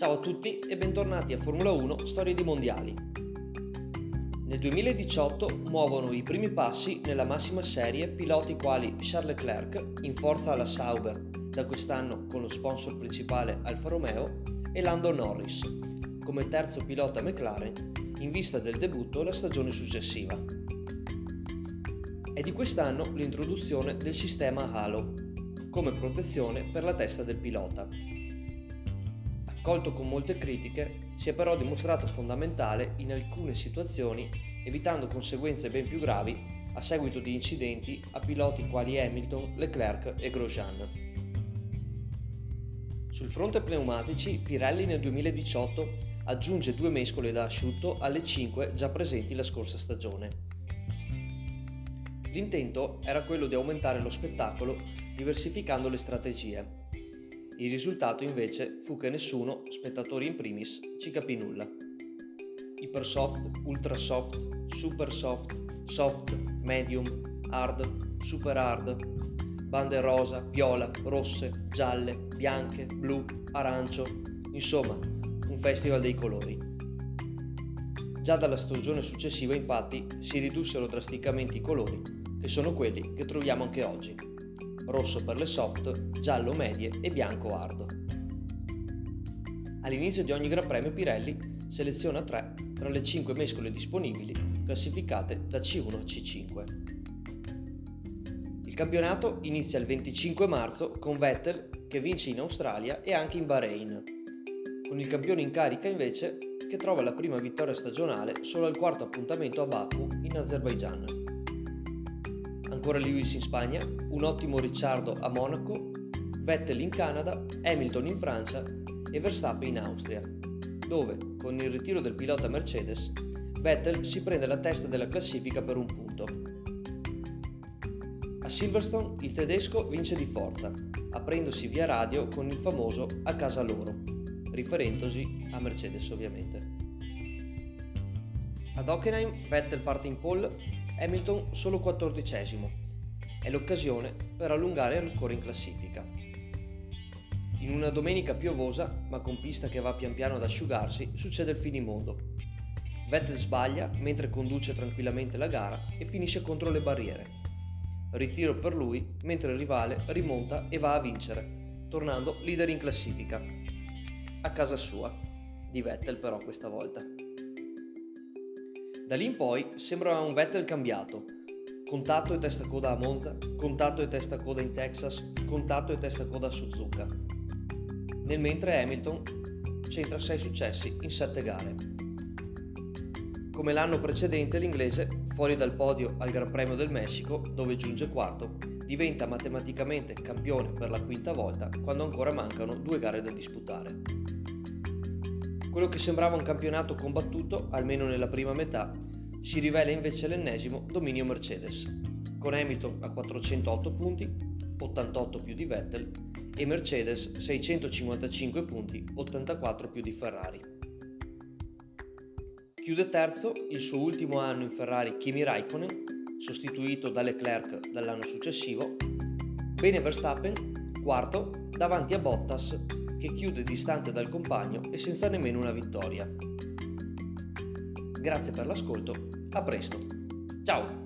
Ciao a tutti e bentornati a Formula 1 Storie di Mondiali. Nel 2018 muovono i primi passi nella massima serie piloti quali Charles Leclerc, in forza alla Sauber da quest'anno con lo sponsor principale Alfa Romeo, e Lando Norris, come terzo pilota McLaren in vista del debutto la stagione successiva. È di quest'anno l'introduzione del sistema Halo, come protezione per la testa del pilota. Accolto con molte critiche, si è però dimostrato fondamentale in alcune situazioni, evitando conseguenze ben più gravi a seguito di incidenti a piloti quali Hamilton, Leclerc e Grosjean. Sul fronte pneumatici, Pirelli nel 2018 aggiunge due mescole da asciutto alle 5 già presenti la scorsa stagione. L'intento era quello di aumentare lo spettacolo diversificando le strategie. Il risultato invece fu che nessuno, spettatori in primis, ci capì nulla. Ipersoft, ultra soft, super soft, medium, hard, super hard, bande rosa, viola, rosse, gialle, bianche, blu, arancio, insomma Festival dei Colori. Già dalla stagione successiva infatti si ridussero drasticamente i colori, che sono quelli che troviamo anche oggi. Rosso per le soft, giallo medie e bianco hard. All'inizio di ogni Gran Premio Pirelli seleziona 3 tra le 5 mescole disponibili classificate da C1 a C5. Il campionato inizia il 25 marzo con Vettel che vince in Australia e anche in Bahrain, con il campione in carica invece che trova la prima vittoria stagionale solo al quarto appuntamento a Baku in Azerbaijan. Ancora Lewis in Spagna, un ottimo Ricciardo a Monaco, Vettel in Canada, Hamilton in Francia e Verstappen in Austria, dove, con il ritiro del pilota Mercedes, Vettel si prende la testa della classifica per un punto. A Silverstone il tedesco vince di forza, aprendosi via radio con il famoso a casa loro riferendosi a Mercedes ovviamente. Ad Hockenheim Vettel parte in pole, Hamilton solo quattordicesimo. È l'occasione per allungare ancora in classifica. In una domenica piovosa, ma con pista che va pian piano ad asciugarsi, succede il finimondo. Vettel sbaglia mentre conduce tranquillamente la gara e finisce contro le barriere. Ritiro per lui mentre il rivale rimonta e va a vincere, tornando leader in classifica a casa sua, di Vettel però questa volta. Da lì in poi sembra un Vettel cambiato, contatto e testa coda a Monza, contatto e testa coda in Texas, contatto e testa coda a Suzuka. Nel mentre Hamilton centra 6 successi in 7 gare. Come l'anno precedente l'inglese, fuori dal podio al Gran Premio del Messico, dove giunge quarto, diventa matematicamente campione per la quinta volta quando ancora mancano due gare da disputare. Quello che sembrava un campionato combattuto, almeno nella prima metà, si rivela invece l'ennesimo dominio Mercedes, con Hamilton a 408 punti, 88 più di Vettel, e Mercedes 655 punti, 84 più di Ferrari. Chiude terzo il suo ultimo anno in Ferrari Kimi Raikkonen, sostituito da Leclerc dall'anno successivo, bene Verstappen, quarto, davanti a Bottas che chiude distante dal compagno e senza nemmeno una vittoria. Grazie per l'ascolto, a presto. Ciao!